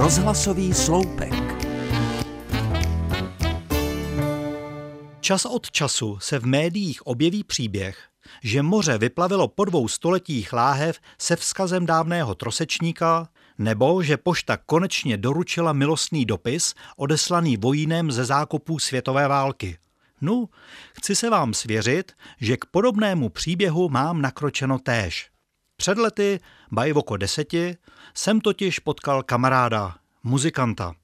Rozhlasový sloupek. Čas od času se v médiích objeví příběh, že moře vyplavilo po dvou stoletích láhev se vzkazem dávného trosečníka, nebo že pošta konečně doručila milostný dopis odeslaný vojínem ze zákopů světové války. No, chci se vám svěřit, že k podobnému příběhu mám nakročeno též. Před lety, baj oko deseti, jsem totiž potkal kamaráda, muzikanta.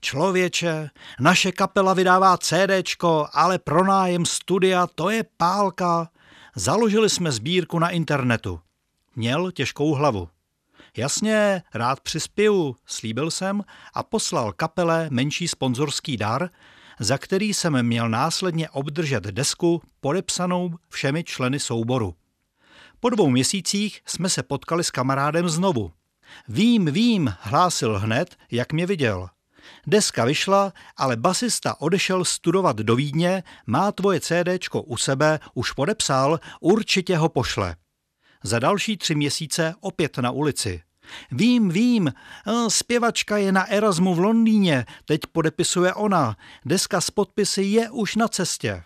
Člověče, naše kapela vydává CDčko, ale pro nájem studia to je pálka. Založili jsme sbírku na internetu. Měl těžkou hlavu. Jasně, rád přispěju, slíbil jsem a poslal kapele menší sponzorský dar, za který jsem měl následně obdržet desku podepsanou všemi členy souboru. Po dvou měsících jsme se potkali s kamarádem znovu. Vím, vím, hlásil hned, jak mě viděl. Deska vyšla, ale basista odešel studovat do Vídně, má tvoje CDčko u sebe, už podepsal, určitě ho pošle. Za další tři měsíce opět na ulici. Vím, vím, eh, zpěvačka je na Erasmu v Londýně, teď podepisuje ona, deska s podpisy je už na cestě.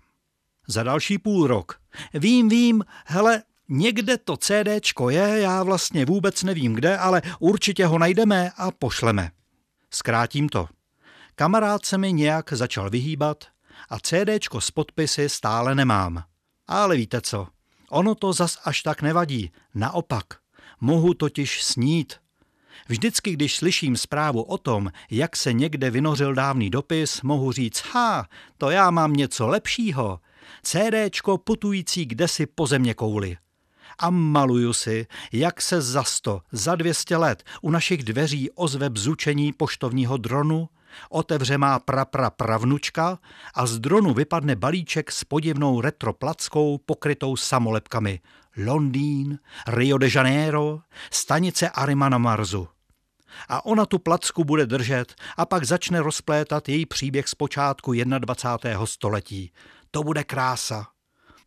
Za další půl rok. Vím, vím, hele, někde to CDčko je, já vlastně vůbec nevím kde, ale určitě ho najdeme a pošleme. Zkrátím to. Kamarád se mi nějak začal vyhýbat a CDčko s podpisy stále nemám. Ale víte co, ono to zas až tak nevadí, naopak. Mohu totiž snít. Vždycky, když slyším zprávu o tom, jak se někde vynořil dávný dopis, mohu říct, ha, to já mám něco lepšího. CDčko putující kdesi po země kouli. A maluju si, jak se za sto, za dvěstě let u našich dveří ozve bzučení poštovního dronu, otevře má prapra pravnučka a z dronu vypadne balíček s podivnou retroplackou pokrytou samolepkami. Londýn, Rio de Janeiro, stanice Arima na Marsu. A ona tu placku bude držet a pak začne rozplétat její příběh z počátku 21. století. To bude krása.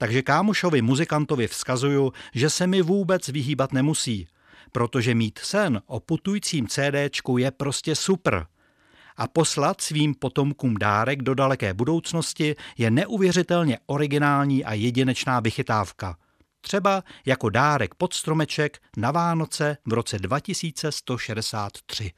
Takže kámošovi muzikantovi vzkazuju, že se mi vůbec vyhýbat nemusí, protože mít sen o putujícím CDčku je prostě super – a poslat svým potomkům dárek do daleké budoucnosti je neuvěřitelně originální a jedinečná vychytávka. Třeba jako dárek pod stromeček na Vánoce v roce 2163.